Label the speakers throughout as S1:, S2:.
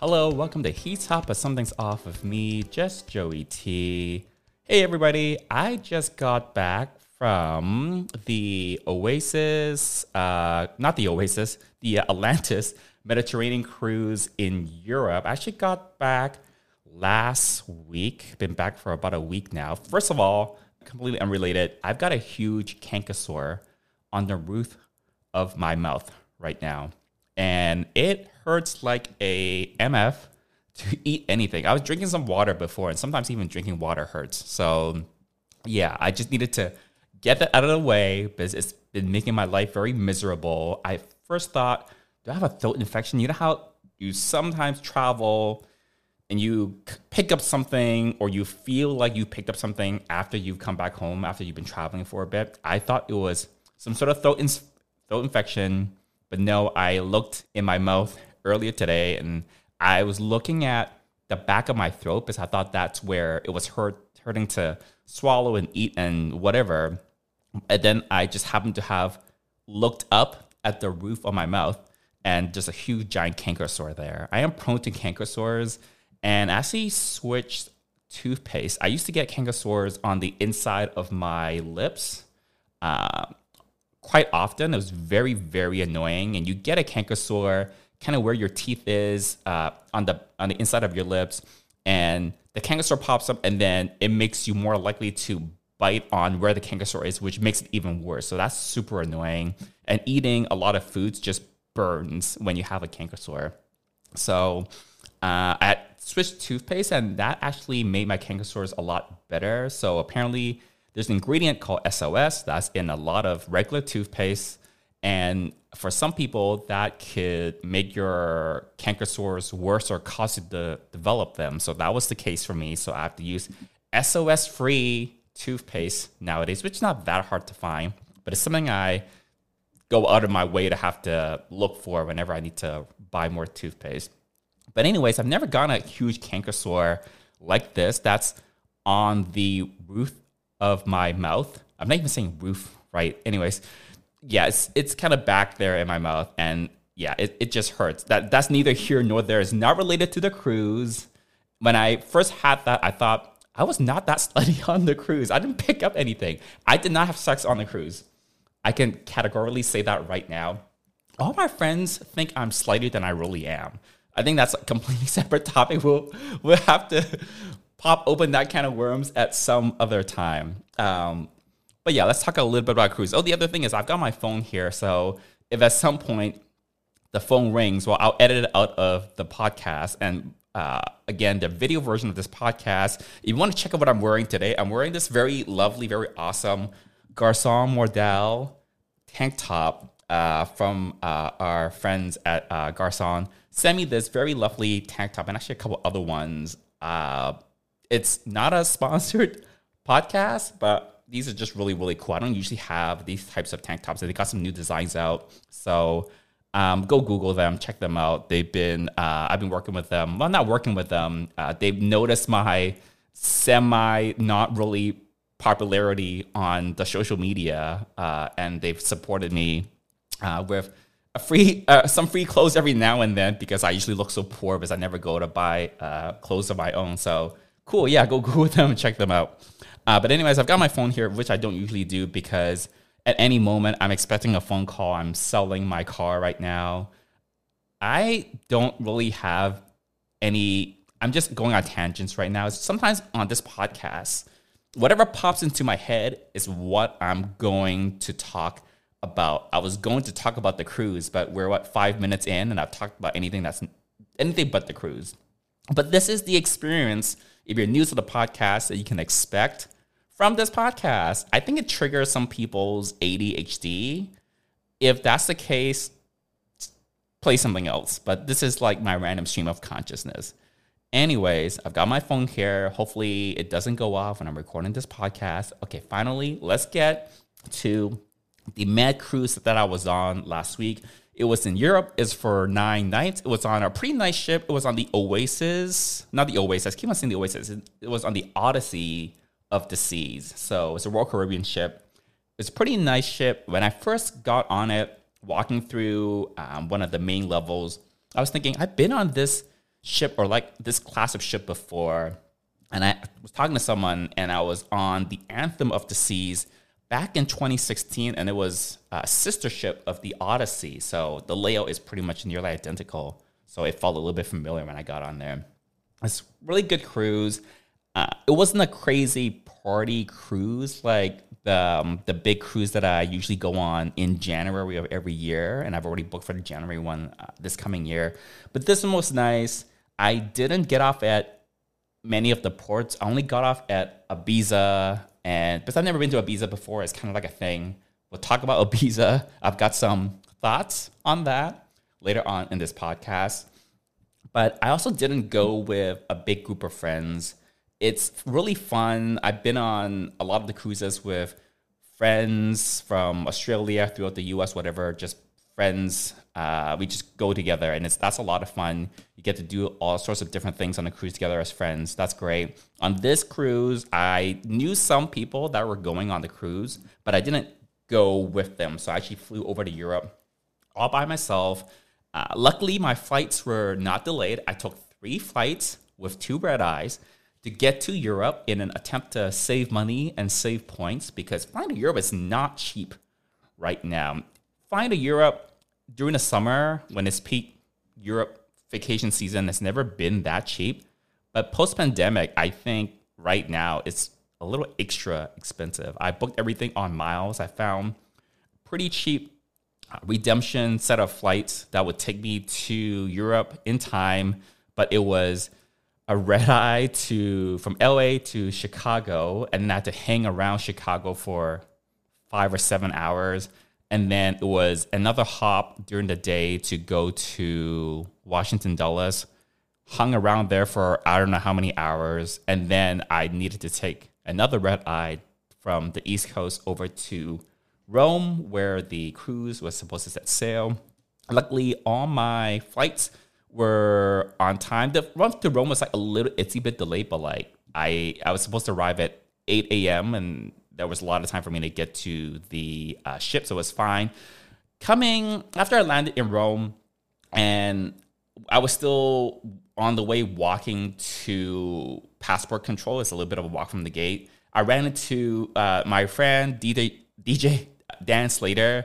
S1: Hello, welcome to He's Hot, but something's off of me, just Joey T. Hey everybody, I just got back from the Oasis, uh, not the Oasis, the Atlantis Mediterranean cruise in Europe. I actually got back last week, been back for about a week now. First of all, completely unrelated, I've got a huge canker sore on the roof of my mouth right now. And it hurts like a MF to eat anything. I was drinking some water before, and sometimes even drinking water hurts. So, yeah, I just needed to get that out of the way because it's been making my life very miserable. I first thought, do I have a throat infection? You know how you sometimes travel and you pick up something or you feel like you picked up something after you've come back home after you've been traveling for a bit. I thought it was some sort of throat, in- throat infection, but no, I looked in my mouth earlier today and I was looking at the back of my throat because I thought that's where it was hurt, hurting to swallow and eat and whatever. And then I just happened to have looked up at the roof of my mouth and just a huge giant canker sore there. I am prone to canker sores and actually switched toothpaste. I used to get canker sores on the inside of my lips uh, quite often. It was very, very annoying. And you get a canker sore kind of where your teeth is uh, on the on the inside of your lips, and the canker sore pops up, and then it makes you more likely to bite on where the canker sore is, which makes it even worse. So that's super annoying. And eating a lot of foods just burns when you have a canker sore. So uh, I switched toothpaste, and that actually made my canker sores a lot better. So apparently, there's an ingredient called SLS that's in a lot of regular toothpaste. And for some people, that could make your canker sores worse or cause you to develop them. So that was the case for me. So I have to use SLS free toothpaste nowadays, which is not that hard to find, but it's something I go out of my way to have to look for whenever I need to buy more toothpaste. But, anyways, I've never gotten a huge canker sore like this that's on the roof of my mouth. I'm not even saying roof, right? Anyways, yeah, it's, it's kind of back there in my mouth. And yeah, it, it just hurts. That That's neither here nor there. It's not related to the cruise. When I first had that, I thought, I was not that slutty on the cruise. I didn't pick up anything. I did not have sex on the cruise. I can categorically say that right now. All my friends think I'm sluttier than I really am. I think that's a completely separate topic. We'll we'll have to pop open that kind of worms at some other time. Um, but yeah, let's talk a little bit about cruise. Oh, the other thing is I've got my phone here, so if at some point the phone rings, well, I'll edit it out of the podcast. And uh, again, the video version of this podcast. If you want to check out what I'm wearing today, I'm wearing this very lovely, very awesome Garcon Model tank top uh, from uh, our friends at uh, Garcon. Send me this very lovely tank top and actually a couple other ones. Uh, it's not a sponsored podcast, but these are just really, really cool. I don't usually have these types of tank tops. They got some new designs out. So um, go Google them, check them out. They've been, uh, I've been working with them. Well, not working with them. Uh, they've noticed my semi, not really popularity on the social media, uh, and they've supported me uh, with a free uh, some free clothes every now and then because I usually look so poor because I never go to buy uh, clothes of my own. So cool, yeah, go go with them and check them out. Uh, but anyways, I've got my phone here, which I don't usually do because at any moment I'm expecting a phone call. I'm selling my car right now. I don't really have any. I'm just going on tangents right now. Sometimes on this podcast, whatever pops into my head is what I'm going to talk about. I was going to talk about the cruise, but we're what five minutes in, and I've talked about anything that's anything but the cruise. But this is the experience if you're new to the podcast that you can expect from this podcast. I think it triggers some people's ADHD. If that's the case, play something else. But this is like my random stream of consciousness. Anyways, I've got my phone here. Hopefully, it doesn't go off when I'm recording this podcast. Okay, finally, let's get to the Med Cruise that I was on last week. It was in Europe. It's for nine nights. It was on a pretty nice ship. It was on the Oasis, not the Oasis. I keep on saying the Oasis. It was on the Odyssey of the Seas. So it's a Royal Caribbean ship. It's a pretty nice ship. When I first got on it, walking through um, one of the main levels, I was thinking, I've been on this ship or like this class of ship before, and I was talking to someone, and I was on the Anthem of the Seas back in 2016, and it was a sister ship of the Odyssey. So the layout is pretty much nearly identical. So it felt a little bit familiar when I got on there. It's really good cruise. Uh, it wasn't a crazy party cruise like the um, the big cruise that I usually go on in January of every year, and I've already booked for the January one uh, this coming year. But this one was nice. I didn't get off at many of the ports. I only got off at Ibiza, and because I've never been to Ibiza before, it's kind of like a thing. We'll talk about Ibiza. I've got some thoughts on that later on in this podcast. But I also didn't go with a big group of friends. It's really fun. I've been on a lot of the cruises with friends from Australia, throughout the US, whatever, just friends. Uh, we just go together, and it's that's a lot of fun. You get to do all sorts of different things on a cruise together as friends. That's great. On this cruise, I knew some people that were going on the cruise, but I didn't go with them. So I actually flew over to Europe all by myself. Uh, luckily, my flights were not delayed. I took three flights with two red eyes to get to Europe in an attempt to save money and save points because flying to Europe is not cheap right now flying to Europe during the summer when it's peak Europe vacation season has never been that cheap. But post pandemic, I think right now it's a little extra expensive. I booked everything on miles. I found pretty cheap uh, redemption set of flights that would take me to Europe in time, but it was a red eye to from LA to Chicago and then I had to hang around Chicago for five or seven hours and then it was another hop during the day to go to Washington Dulles. Hung around there for I don't know how many hours, and then I needed to take another red eye from the East Coast over to Rome, where the cruise was supposed to set sail. Luckily, all my flights were on time. The run to Rome was like a little itsy bit delayed, but like I I was supposed to arrive at 8 a.m. and there was a lot of time for me to get to the uh, ship, so it was fine. Coming after I landed in Rome, and I was still on the way walking to passport control. It's a little bit of a walk from the gate. I ran into uh, my friend DJ DJ Dan Slater.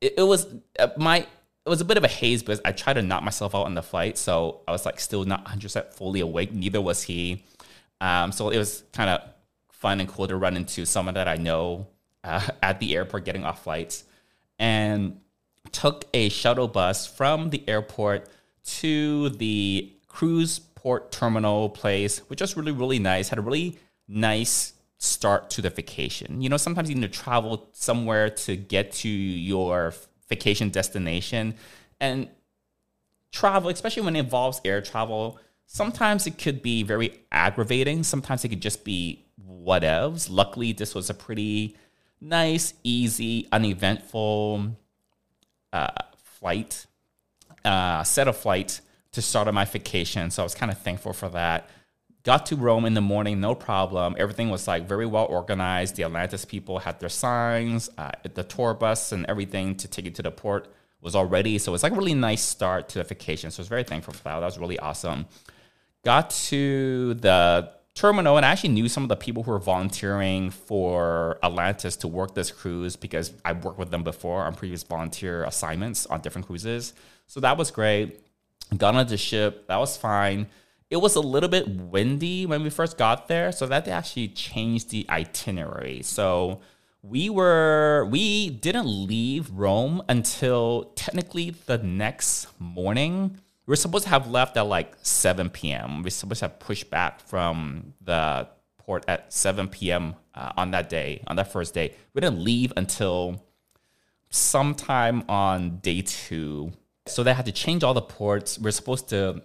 S1: It, it was uh, my it was a bit of a haze because I tried to knock myself out on the flight, so I was like still not 100 percent fully awake. Neither was he. Um, so it was kind of fun and cool to run into someone that I know uh, at the airport getting off flights, and took a shuttle bus from the airport to the cruise port terminal place, which was really really nice. Had a really nice start to the vacation. You know, sometimes you need to travel somewhere to get to your vacation destination, and travel, especially when it involves air travel. Sometimes it could be very aggravating. Sometimes it could just be whatevs. Luckily, this was a pretty nice, easy, uneventful uh, flight, uh, set of flights to start on my vacation. So I was kind of thankful for that. Got to Rome in the morning, no problem. Everything was like very well organized. The Atlantis people had their signs, uh, the tour bus and everything to take you to the port was all ready. So it was like a really nice start to the vacation. So I was very thankful for that. That was really awesome. Got to the terminal and I actually knew some of the people who were volunteering for Atlantis to work this cruise because I worked with them before on previous volunteer assignments on different cruises. So that was great. Got on the ship, that was fine. It was a little bit windy when we first got there, so that they actually changed the itinerary. So we were we didn't leave Rome until technically the next morning we are supposed to have left at like 7 p.m. We are supposed to have pushed back from the port at 7 p.m. Uh, on that day, on that first day. We didn't leave until sometime on day two. So they had to change all the ports. We're supposed to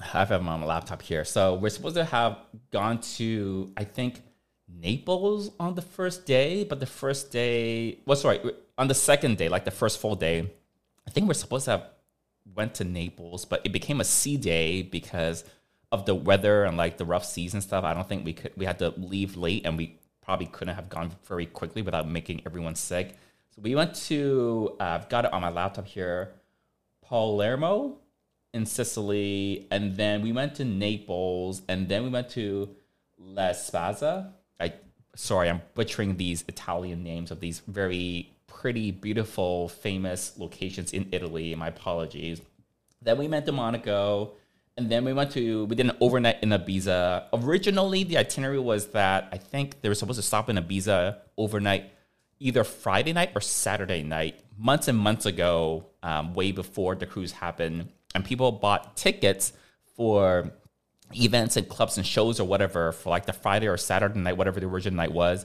S1: I have them on my laptop here. So we're supposed to have gone to, I think, Naples on the first day, but the first day, well, sorry, on the second day, like the first full day, I think we're supposed to have went to Naples, but it became a sea day because of the weather and like the rough seas and stuff. I don't think we could. We had to leave late, and we probably couldn't have gone very quickly without making everyone sick. So we went to. Uh, I've got it on my laptop here. Palermo, in Sicily, and then we went to Naples, and then we went to La Spezia. I sorry, I'm butchering these Italian names of these very pretty, beautiful, famous locations in Italy. My apologies. Then we went to Monaco, and then we went to we did an overnight in Ibiza. Originally, the itinerary was that I think they were supposed to stop in Ibiza overnight, either Friday night or Saturday night. Months and months ago, um, way before the cruise happened, and people bought tickets for events and clubs and shows or whatever for like the Friday or Saturday night, whatever the original night was.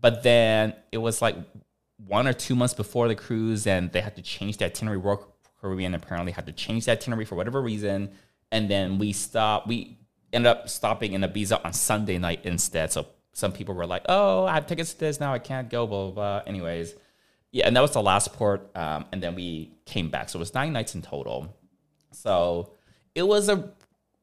S1: But then it was like one or two months before the cruise, and they had to change the itinerary. Royal Caribbean apparently had to change the itinerary for whatever reason, and then we stopped. We ended up stopping in Ibiza on Sunday night instead. So some people were like, "Oh, I have tickets to this now. I can't go." Blah blah. blah. Anyways, yeah, and that was the last port, um, and then we came back. So it was nine nights in total. So it was a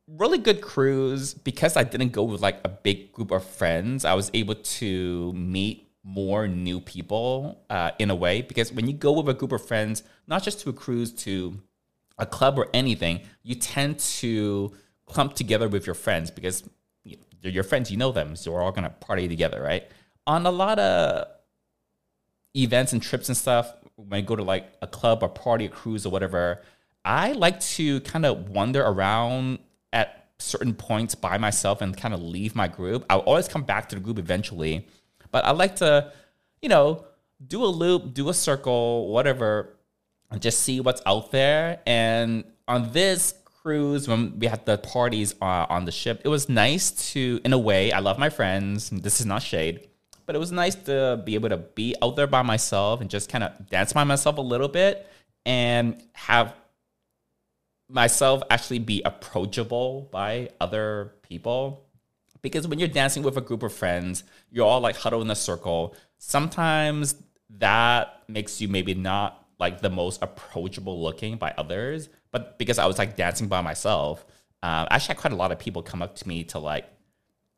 S1: really good cruise because I didn't go with like a big group of friends. I was able to meet more new people uh, in a way because when you go with a group of friends, not just to a cruise, to a club or anything, you tend to clump together with your friends because they're your friends, you know them, so we're all gonna party together, right? On a lot of events and trips and stuff, when I go to like a club or party, a cruise or whatever, I like to kind of wander around at certain points by myself and kind of leave my group. I'll always come back to the group eventually, but I like to, you know, do a loop, do a circle, whatever, and just see what's out there. And on this cruise, when we had the parties uh, on the ship, it was nice to, in a way, I love my friends. This is not shade, but it was nice to be able to be out there by myself and just kind of dance by myself a little bit and have myself actually be approachable by other people because when you're dancing with a group of friends you're all like huddled in a circle sometimes that makes you maybe not like the most approachable looking by others but because i was like dancing by myself I actually had quite a lot of people come up to me to like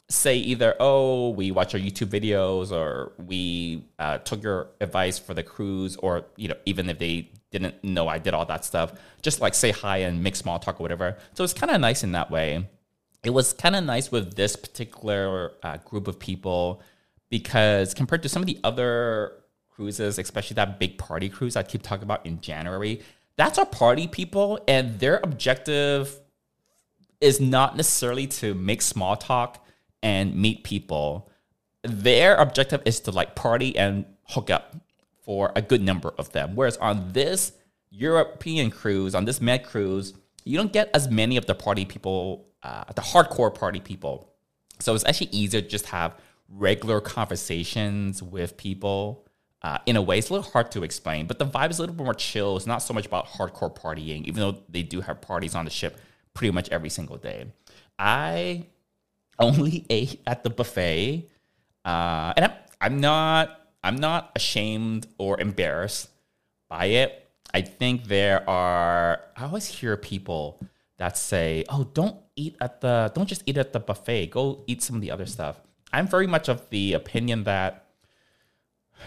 S1: say either oh we watch our youtube videos or we uh, took your advice for the cruise or you know even if they didn't know I did all that stuff. Just like say hi and make small talk or whatever. So it's kind of nice in that way. It was kind of nice with this particular uh, group of people because compared to some of the other cruises, especially that big party cruise I keep talking about in January, that's our party people, and their objective is not necessarily to make small talk and meet people. Their objective is to like party and hook up for a good number of them. Whereas on this European cruise, on this Med cruise, you don't get as many of the party people, uh, the hardcore party people. So it's actually easier to just have regular conversations with people. Uh, in a way, it's a little hard to explain, but the vibe is a little bit more chill. It's not so much about hardcore partying, even though they do have parties on the ship pretty much every single day. I only ate at the buffet, uh, and I'm, I'm not I'm not ashamed or embarrassed by it. I think there are, I always hear people that say, oh, don't eat at the, don't just eat at the buffet, go eat some of the other stuff. I'm very much of the opinion that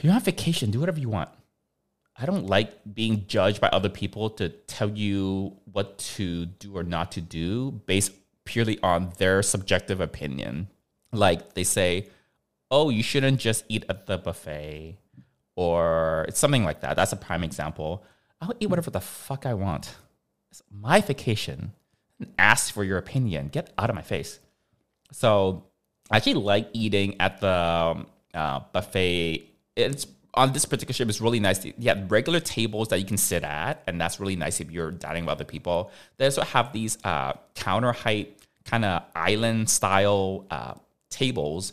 S1: you're on vacation, do whatever you want. I don't like being judged by other people to tell you what to do or not to do based purely on their subjective opinion. Like they say, oh, you shouldn't just eat at the buffet or it's something like that. That's a prime example. I'll eat whatever the fuck I want. It's my vacation. Ask for your opinion. Get out of my face. So I actually like eating at the um, uh, buffet. It's on this particular ship. It's really nice. You have regular tables that you can sit at, and that's really nice if you're dining with other people. They also have these uh, counter height kind of island style uh, tables.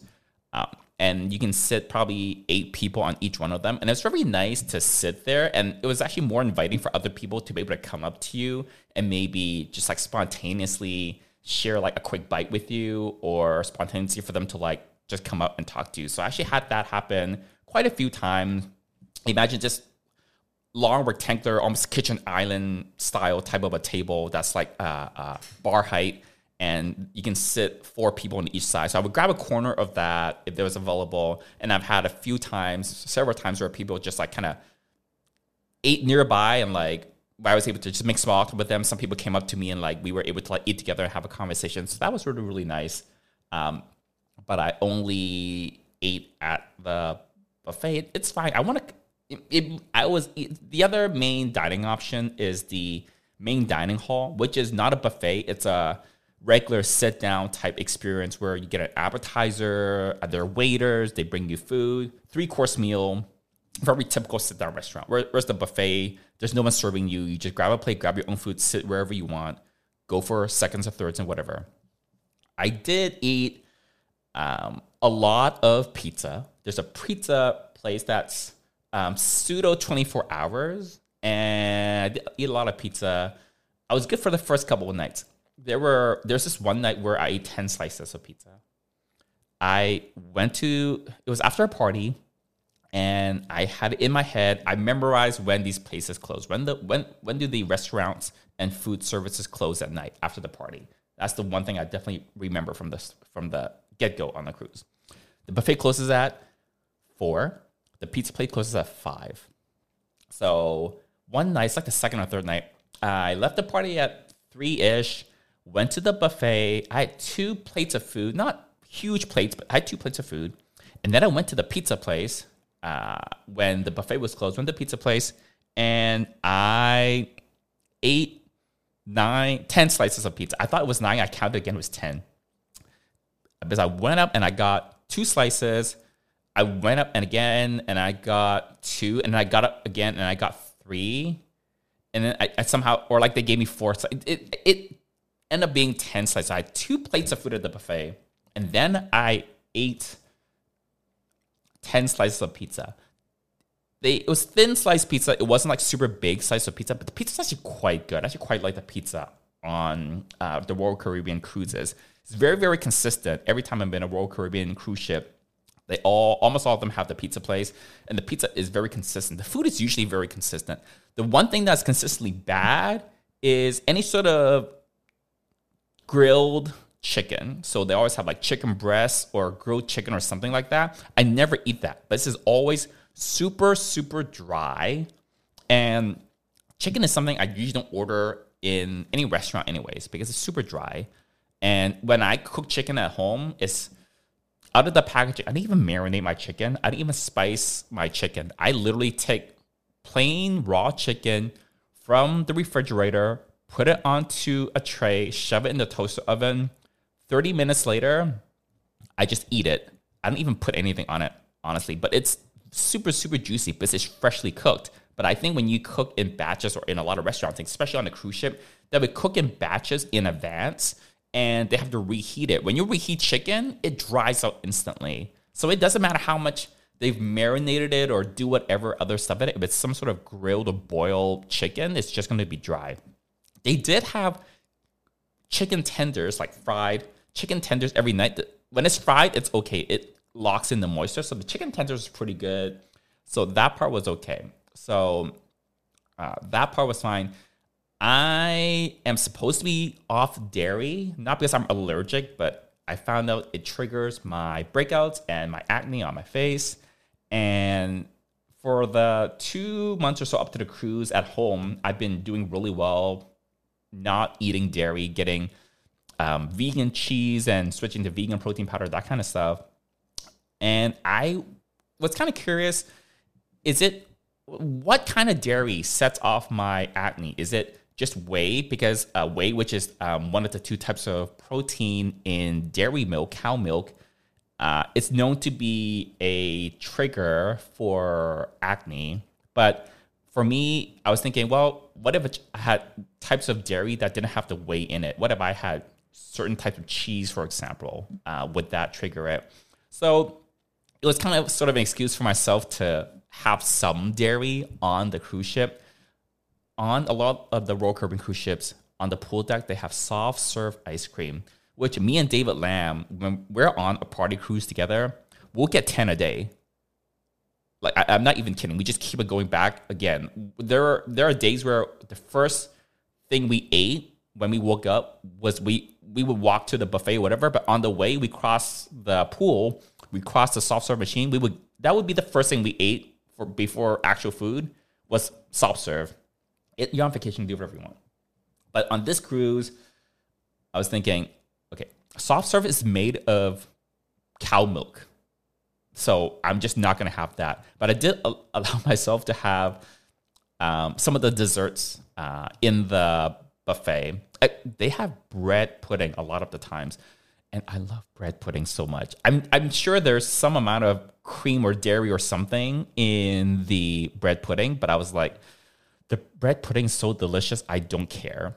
S1: Um, and you can sit probably eight people on each one of them. And it's very nice to sit there. And it was actually more inviting for other people to be able to come up to you and maybe just like spontaneously share like a quick bite with you or spontaneously for them to like just come up and talk to you. So I actually had that happen quite a few times. Imagine just long rectangular, almost kitchen island style type of a table that's like uh, uh, bar height and you can sit four people on each side. So I would grab a corner of that if there was available. And I've had a few times, several times where people just like kind of ate nearby and like I was able to just make small talk with them. Some people came up to me and like we were able to like eat together and have a conversation. So that was really really nice. Um, but I only ate at the buffet. It's fine. I want to. It, it, I was the other main dining option is the main dining hall, which is not a buffet. It's a regular sit down type experience where you get an appetizer, there are waiters, they bring you food, three course meal, very typical sit down restaurant. where's the buffet? There's no one serving you. You just grab a plate, grab your own food, sit wherever you want, go for seconds or thirds and whatever. I did eat um, a lot of pizza. There's a pizza place that's um, pseudo 24 hours, and I did eat a lot of pizza. I was good for the first couple of nights. There were there's this one night where I ate 10 slices of pizza. I went to it was after a party and I had it in my head. I memorized when these places close. When the when when do the restaurants and food services close at night after the party? That's the one thing I definitely remember from this from the get go on the cruise. The buffet closes at four. The pizza plate closes at five. So one night, it's like the second or third night, I left the party at three ish. Went to the buffet. I had two plates of food, not huge plates, but I had two plates of food. And then I went to the pizza place uh, when the buffet was closed. Went to the pizza place, and I ate nine, ten slices of pizza. I thought it was nine. I counted again. It was ten. Because I went up and I got two slices. I went up and again and I got two, and I got up again and I got three, and then I, I somehow or like they gave me four. So it, it, it ended up being ten slices. I had two plates of food at the buffet, and then I ate ten slices of pizza. They it was thin sliced pizza. It wasn't like super big slice of pizza, but the pizza is actually quite good. I actually quite like the pizza on uh, the Royal Caribbean cruises. It's very very consistent. Every time I've been a Royal Caribbean cruise ship, they all almost all of them have the pizza place, and the pizza is very consistent. The food is usually very consistent. The one thing that's consistently bad is any sort of grilled chicken. So they always have like chicken breast or grilled chicken or something like that. I never eat that. This is always super, super dry. And chicken is something I usually don't order in any restaurant, anyways, because it's super dry. And when I cook chicken at home, it's out of the packaging. I didn't even marinate my chicken. I didn't even spice my chicken. I literally take plain raw chicken from the refrigerator, put it onto a tray, shove it in the toaster oven, 30 minutes later, I just eat it. I don't even put anything on it, honestly, but it's super, super juicy because it's freshly cooked. But I think when you cook in batches or in a lot of restaurants, especially on a cruise ship, they would cook in batches in advance and they have to reheat it. When you reheat chicken, it dries out instantly. So it doesn't matter how much they've marinated it or do whatever other stuff in it. If it's some sort of grilled or boiled chicken, it's just going to be dry. They did have chicken tenders, like fried chicken tenders every night. When it's fried, it's okay. It locks in the moisture. So the chicken tenders is pretty good. So that part was okay. So uh, that part was fine. I am supposed to be off dairy, not because I'm allergic, but I found out it triggers my breakouts and my acne on my face. And for the two months or so up to the cruise at home, I've been doing really well, not eating dairy, getting um, vegan cheese and switching to vegan protein powder, that kind of stuff. And I was kind of curious is it what kind of dairy sets off my acne? Is it just whey? Because uh, whey, which is um, one of the two types of protein in dairy milk, cow milk, uh, it's known to be a trigger for acne. But for me, I was thinking, well, what if I had types of dairy that didn't have the whey in it? What if I had certain types of cheese, for example, uh, would that trigger it? So it was kind of sort of an excuse for myself to have some dairy on the cruise ship. On a lot of the Royal Caribbean cruise ships, on the pool deck, they have soft serve ice cream, which me and David Lamb, when we're on a party cruise together, we'll get 10 a day. Like I, am not even kidding. We just keep it going back again. There are there are days where the first thing we ate when we woke up was we we would walk to the buffet, or whatever. But on the way, we cross the pool, we cross the soft serve machine. We would that would be the first thing we ate for before actual food was soft serve, it, you're on vacation, do whatever you want. But on this cruise, I was thinking, okay, soft serve is made of cow milk. So I'm just not going to have that. But I did allow myself to have um, some of the desserts uh, in the buffet. I, they have bread pudding a lot of the times. And I love bread pudding so much. I'm, I'm sure there's some amount of cream or dairy or something in the bread pudding, but I was like, the bread pudding is so delicious, I don't care.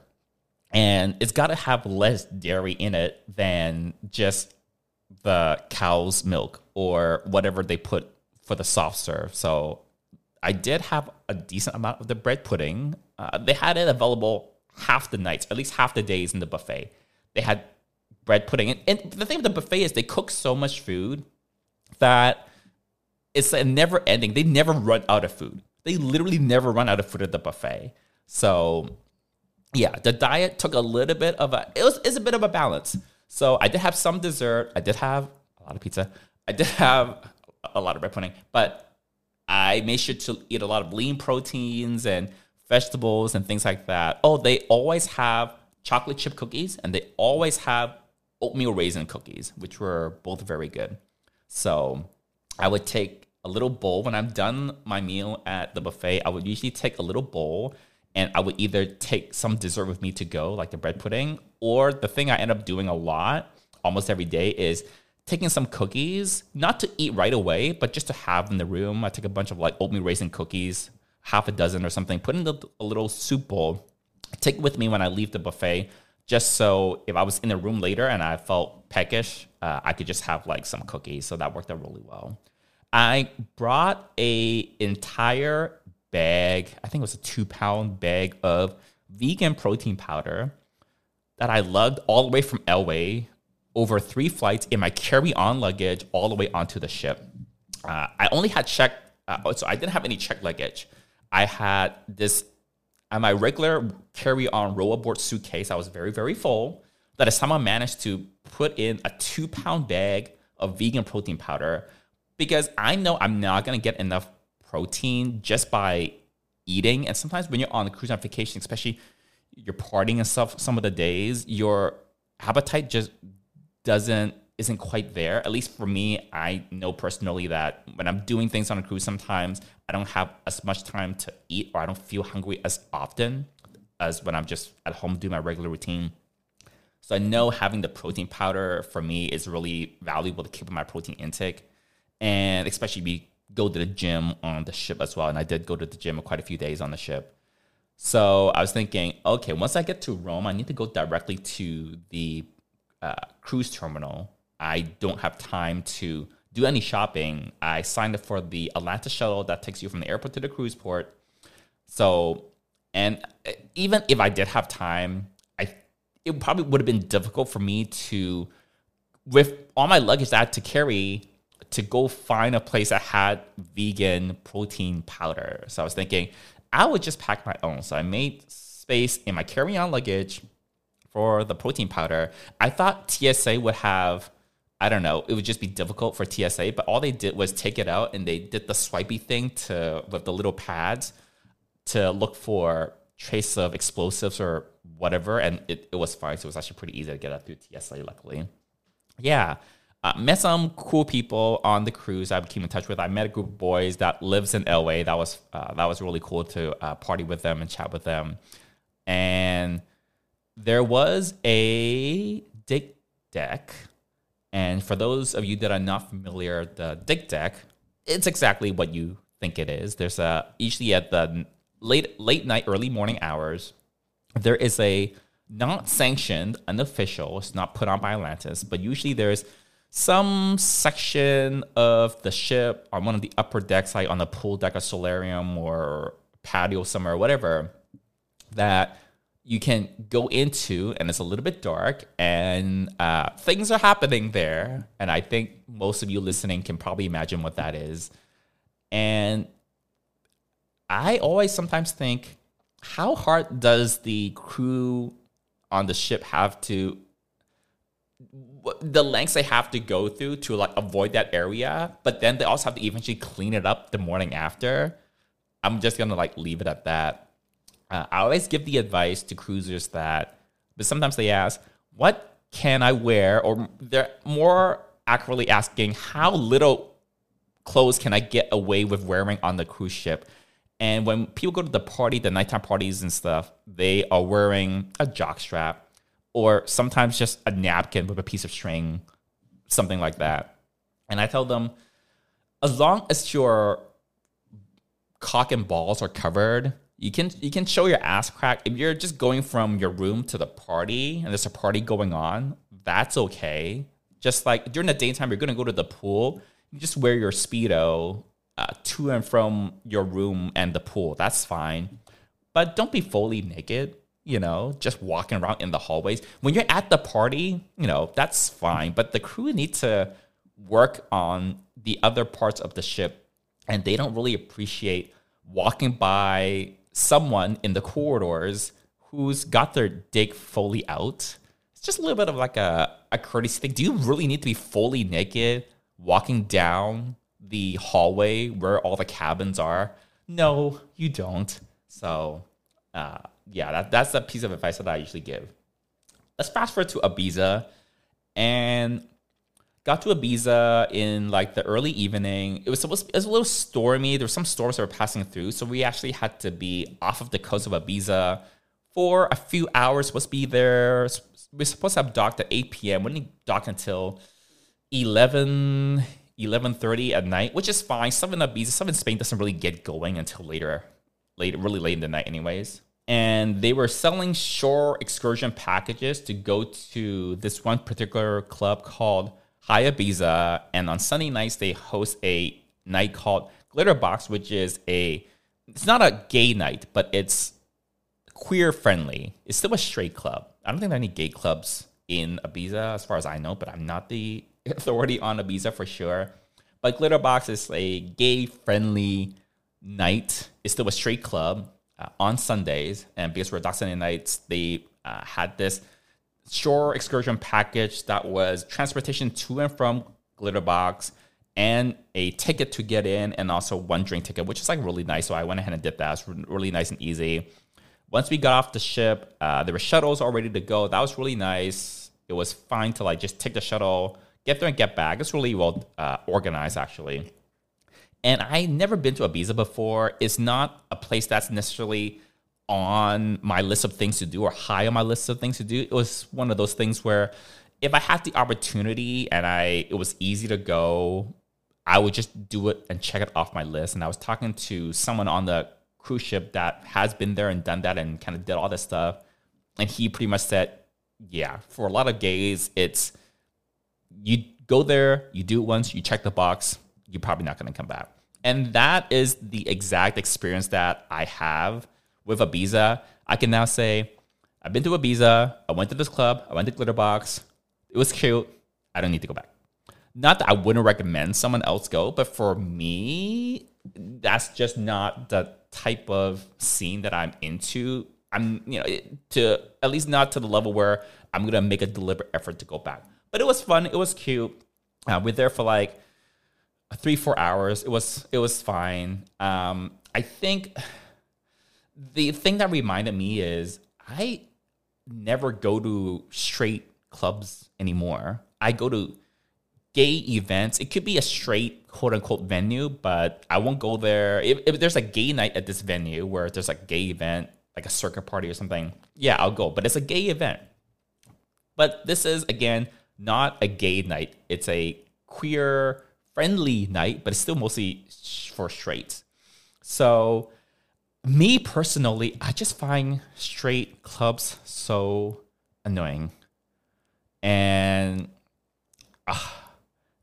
S1: And it's got to have less dairy in it than just the cow's milk or whatever they put for the soft serve. So I did have a decent amount of the bread pudding. Uh, they had it available half the nights, at least half the days in the buffet. They had bread pudding. And, and the thing with the buffet is they cook so much food that it's a never ending. They never run out of food. They literally never run out of food at the buffet. So yeah, the diet took a little bit of a it was it's a bit of a balance. So I did have some dessert. I did have a lot of pizza. I did have a lot of bread pudding, but I made sure to eat a lot of lean proteins and vegetables and things like that. Oh, they always have chocolate chip cookies and they always have oatmeal raisin cookies, which were both very good. So I would take a little bowl when I'm done my meal at the buffet. I would usually take a little bowl and I would either take some dessert with me to go, like the bread pudding, or the thing I end up doing a lot almost every day is taking some cookies, not to eat right away, but just to have in the room. I take a bunch of like oatmeal raisin cookies, half a dozen or something, put in a little soup bowl, take it with me when I leave the buffet, just so if I was in the room later and I felt peckish, uh, I could just have like some cookies. So that worked out really well. I brought a entire bag, I think it was a two pound bag of vegan protein powder that I lugged all the way from LA over three flights in my carry on luggage all the way onto the ship. Uh, I only had checked, uh, so I didn't have any checked luggage. I had this, on my regular carry on roll aboard suitcase, I was very, very full, that I somehow managed to put in a two pound bag of vegan protein powder because I know I'm not to get enough protein just by eating. And sometimes when you're on a cruise on vacation, especially you're partying and stuff, some of the days, your appetite just doesn't isn't quite there. At least for me, I know personally that when I'm doing things on a cruise, sometimes I don't have as much time to eat or I don't feel hungry as often as when I'm just at home doing my regular routine. So I know having the protein powder for me is really valuable to keep my protein intake. And especially be go to the gym on the ship as well. And I did go to the gym quite a few days on the ship. So I was thinking, okay, once I get to Rome, I need to go directly to the uh, cruise terminal. I don't have time to do any shopping. I signed up for the Atlantis shuttle that takes you from the airport to the cruise port. So, and even if I did have time, I it probably would have been difficult for me to, with all my luggage that I had to carry, to go find a place that had vegan protein powder. So I was thinking I would just pack my own. So I made space in my carry-on luggage for the protein powder. I thought TSA would have I don't know, it would just be difficult for TSA, but all they did was take it out and they did the swipey thing to with the little pads to look for trace of explosives or whatever, and it, it was fine. So it was actually pretty easy to get out through TSA, luckily. Yeah. Uh, met some cool people on the cruise I keep in touch with. I met a group of boys that lives in LA. That was uh, that was really cool to uh, party with them and chat with them. And there was a Dick deck. And for those of you that are not familiar, the Dick deck, it's exactly what you think it is. There's a usually at the late late night, early morning hours, there is a not sanctioned, unofficial, it's not put on by Atlantis, but usually there's some section of the ship on one of the upper decks, like on the pool deck, a solarium or patio somewhere, or whatever, that you can go into, and it's a little bit dark, and uh, things are happening there. And I think most of you listening can probably imagine what that is. And I always sometimes think, how hard does the crew on the ship have to the lengths they have to go through to like avoid that area, but then they also have to eventually clean it up the morning after. I'm just gonna like leave it at that. uh, I always give the advice to cruisers that, but sometimes they ask, what can I wear? Or they're more accurately asking, how little clothes can I get away with wearing on the cruise ship? And when people go to the party, the nighttime parties and stuff, they are wearing a jock strap or sometimes just a napkin with a piece of string, something like that. And I tell them, as long as your cock and balls are covered, you can you can show your ass crack. If you're just going from your room to the party and there's a party going on, that's okay. Just like during the daytime, you're gonna go to the pool. You just wear your speedo uh, to and from your room and the pool. That's fine, but don't be fully naked. You know, just walking around in the hallways. When you're at the party, you know that's fine. But the crew need to work on the other parts of the ship, and they don't really appreciate walking by someone in the corridors who's got their dick fully out. It's just a little bit of like a, a courtesy thing. Do you really need to be fully naked walking down the hallway where all the cabins are? No, you don't. So, uh, yeah, that, that's the piece of advice that I usually give. Let's fast forward to Ibiza. And got to Ibiza in like the early evening. It was supposed it was a little stormy. There were some storms that were passing through, so we actually had to be off of the coast of Ibiza for a few hours. Supposed to be there. We are supposed to have docked at 8 p.m. We didn't dock until 11 11:30 at night, which is fine. Stuff in Ibiza, stuff in Spain doesn't really get going until later, late, really late in the night, anyways. And they were selling shore excursion packages to go to this one particular club called High Ibiza, and on Sunday nights they host a night called Glitterbox, which is a it's not a gay night, but it's queer friendly. It's still a straight club. I don't think there are any gay clubs in Ibiza, as far as I know, but I'm not the authority on Ibiza for sure. But Glitterbox is a gay friendly night. It's still a straight club uh, on Sundays, and because we're Dock Sunday nights, they uh, had this shore excursion package that was transportation to and from Glitterbox and a ticket to get in and also one drink ticket, which is like really nice. So I went ahead and did that. It's really nice and easy. Once we got off the ship, uh, there were shuttles all ready to go. That was really nice. It was fine to like just take the shuttle, get there and get back. It's really well uh, organized actually. And I never been to Ibiza before. It's not a place that's necessarily on my list of things to do or high on my list of things to do. It was one of those things where if I had the opportunity and I it was easy to go, I would just do it and check it off my list. And I was talking to someone on the cruise ship that has been there and done that and kind of did all this stuff. And he pretty much said, yeah, for a lot of gays, it's you go there, you do it once, you check the box, you're probably not going to come back. And that is the exact experience that I have with Ibiza, I can now say, I've been to Ibiza. I went to this club. I went to Glitterbox. It was cute. I don't need to go back. Not that I wouldn't recommend someone else go, but for me, that's just not the type of scene that I'm into. I'm, you know, to at least not to the level where I'm gonna make a deliberate effort to go back. But it was fun. It was cute. Uh, we're there for like three, four hours. It was, it was fine. Um, I think the thing that reminded me is I never go to straight clubs anymore. I go to gay events. It could be a straight quote unquote venue, but I won't go there. If, if, there's a gay night at this venue where there's a gay event, like a circuit party or something, yeah, I'll go. But it's a gay event. But this is, again, not a gay night. It's a queer friendly night, but it's still mostly for straights. So me personally, I just find straight clubs so annoying. And uh,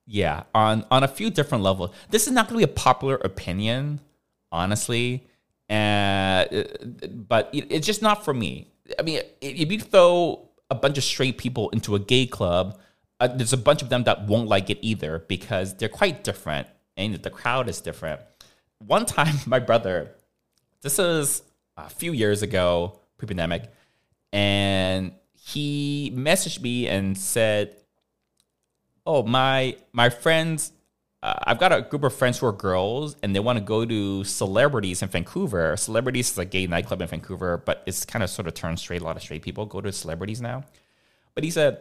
S1: yeah, on on a few different levels. This is not going to be a popular opinion, honestly. And uh, but it, it's just not for me. I mean, if you throw a bunch of straight people into a gay club, uh, there's a bunch of them that won't like it either because they're quite different and the crowd is different. One time, my brother this is a few years ago, pre pandemic, and he messaged me and said, "Oh my my friends uh, I've got a group of friends who are girls and they want to go to Celebrities in Vancouver. Celebrities is a gay nightclub in Vancouver, but it's kind of sort of turned straight. A lot of straight people go to Celebrities now. But he said,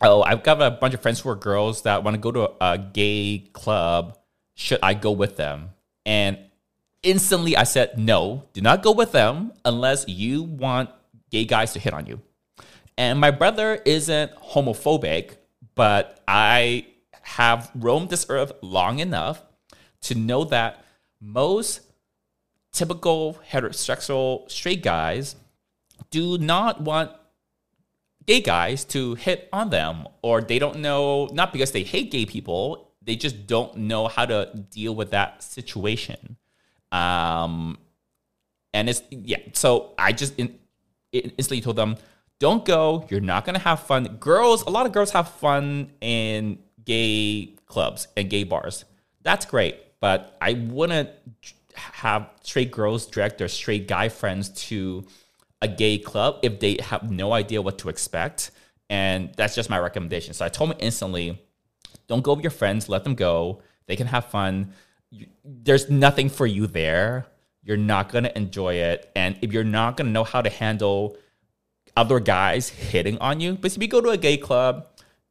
S1: Oh, I've got a bunch of friends who are girls that want to go to a, gay club. Should I go with them? And instantly I said, No, do not go with them unless you want gay guys to hit on you. And my brother isn't homophobic, but I have roamed this earth long enough to know that most typical heterosexual straight guys do not want gay guys to hit on them or they don't know not because they hate gay people they just don't know how to deal with that situation. Um and it's yeah so i just in, instantly told them don't go. You're not gonna have fun. Girls a lot of girls have fun in gay clubs and gay bars. That's great, but I wouldn't have straight girls drag their straight guy friends to a gay club if they have no idea what to expect. And that's just my recommendation. So I told them instantly don't go with your friends, let them go. They can have fun. There's nothing for you there. You're not going to enjoy it. And if you're not going to know how to handle other guys hitting on you, but if you go to a gay club,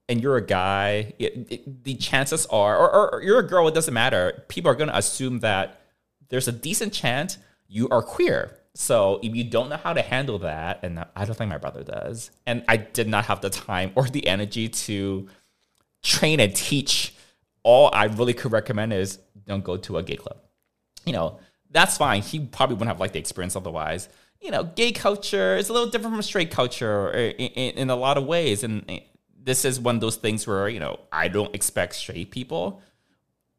S1: and you're a guy, it, it, the chances are, or, or, you're a girl, it doesn't matter. People are going to assume that there's a decent chance you are queer. So if you don't know how to handle that, and I don't think my brother does, and I did not have the time or the energy to train and teach, all I really could recommend is don't go to a gay club. You know, that's fine. He probably wouldn't have liked the experience otherwise. You know, gay culture is a little different from straight culture in, in, in a lot of ways, and eh, this is one of those things where you know I don't expect straight people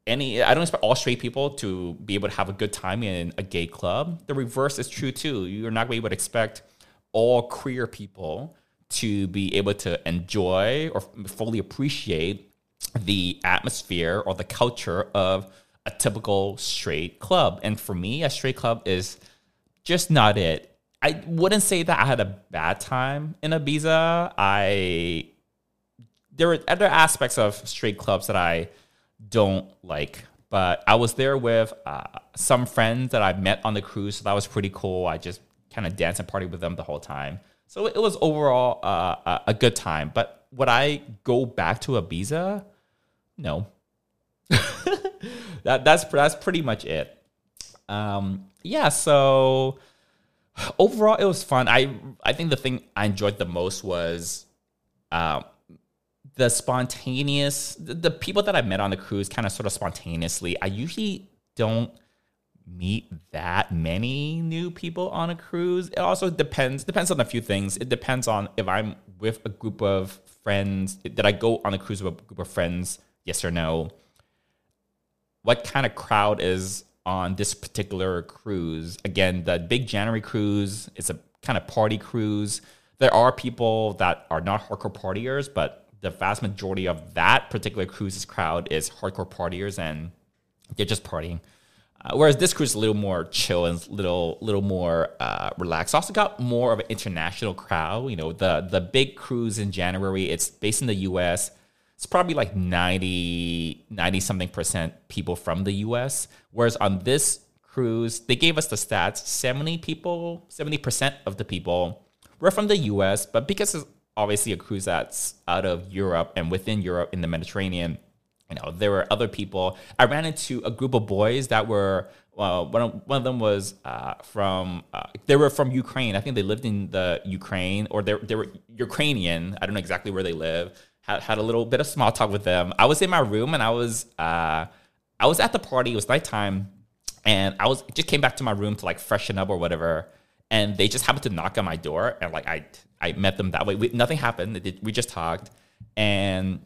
S1: any I don't expect all straight people to be able to have a good time in a gay club. The reverse is true too. You're not going to be able to expect all queer people to be able to enjoy or fully appreciate the atmosphere or the culture of a typical straight club. And for me, a straight club is just not it. I wouldn't say that I had a bad time in Ibiza. I there were other aspects of straight clubs that I don't like, but I was there with uh, some friends that I met on the cruise, so that was pretty cool. I just kind of danced and party with them the whole time, so it was overall uh, a good time. But would I go back to Ibiza? No. that that's that's pretty much it. Um, yeah, so overall it was fun. I I think the thing I enjoyed the most was um, the spontaneous the people that I met on the cruise kind of sort of spontaneously. I usually don't meet that many new people on a cruise. It also depends depends on a few things. It depends on if I'm with a group of friends. Did I go on a cruise with a group of friends? Yes or no? What kind of crowd is on this particular cruise? Again, the big January cruise is a kind of party cruise. There are people that are not hardcore partiers, but the vast majority of that particular cruise's crowd is hardcore partiers and they're just partying. Uh, whereas this cruise is a little more chill and little little more uh, relaxed. Also got more of an international crowd. You know, the the big cruise in January. It's based in the U.S. It's probably like 90, 90 something percent people from the U.S. Whereas on this cruise, they gave us the stats: seventy people, seventy percent of the people were from the U.S. But because obviously a cruise that's out of Europe and within Europe in the Mediterranean. You know, there were other people. I ran into a group of boys that were well, one of, one of them was uh, from uh, they were from Ukraine. I think they lived in the Ukraine or they they were Ukrainian. I don't know exactly where they live. Had had a little bit of small talk with them. I was in my room and I was uh, I was at the party. It was nighttime, and I was just came back to my room to like freshen up or whatever. And they just happened to knock on my door, and like I I met them that way. We, nothing happened. We just talked, and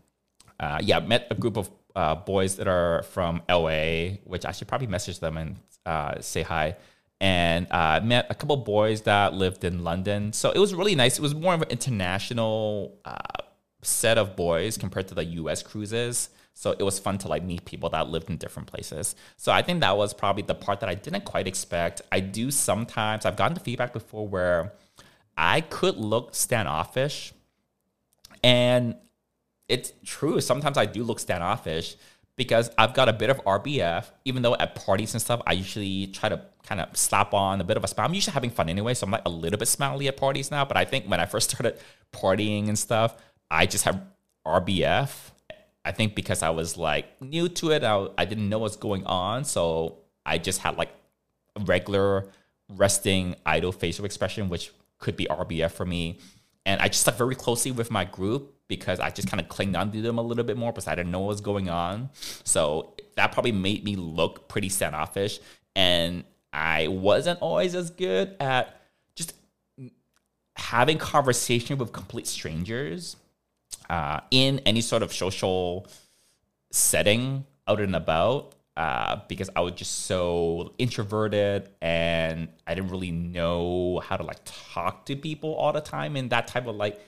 S1: uh, yeah, met a group of uh, boys that are from LA, which I should probably message them and uh, say hi. And uh, met a couple boys that lived in London. So it was really nice. It was more of an international uh, set of boys compared to the US cruises. So it was fun to like meet people that lived in different places. So I think that was probably the part that I didn't quite expect. I do sometimes, I've gotten the feedback before where I could look standoffish. And it's true. Sometimes I do look standoffish because I've got a bit of RBF. Even though at parties and stuff, I usually try to kind of slap on a bit of a smile. I'm usually having fun anyway, so I'm like a little bit smiley at parties now. But I think when I first started partying and stuff, I just have RBF. I think because I was like new to it, I, I didn't know what's going on, so I just had like a regular resting idle facial expression, which could be RBF for me. And I just stuck very closely with my group because I just kind of clinged on to them a little bit more because I didn't know what was going on. So that probably made me look pretty standoffish. And I wasn't always as good at just having conversation with complete strangers uh, in any sort of social setting out and about uh, because I was just so introverted and I didn't really know how to like talk to people all the time in that type of like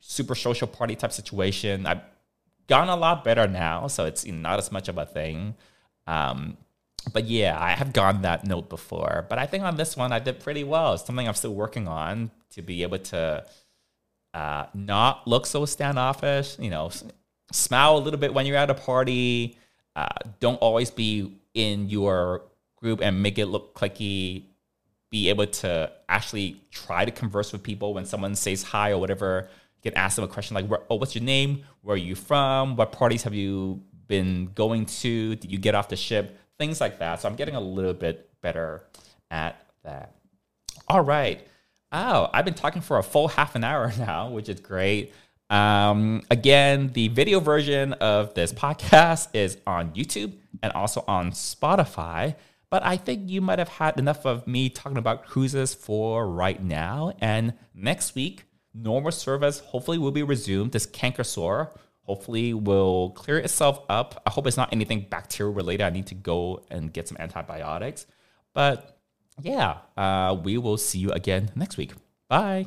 S1: super social party type situation. I've gotten a lot better now, so it's not as much of a thing. Um, but yeah, I have gone that note before. But I think on this one, I did pretty well. It's something I'm still working on to be able to uh, not look so standoffish. You know, smile a little bit when you're at a party uh, don't always be in your group and make it look clicky. Be able to actually try to converse with people when someone says hi or whatever. You can ask them a question like, "Oh, what's your name? Where are you from? What parties have you been going to? Did you get off the ship?" Things like that. So I'm getting a little bit better at that. All right. Oh, I've been talking for a full half an hour now, which is great. Um, again, the video version of this podcast is on YouTube and also on Spotify. But I think you might have had enough of me talking about cruises for right now. And next week, normal service hopefully will be resumed. This canker sore hopefully will clear itself up. I hope it's not anything bacterial related. I need to go and get some antibiotics. But yeah, uh, we will see you again next week. Bye.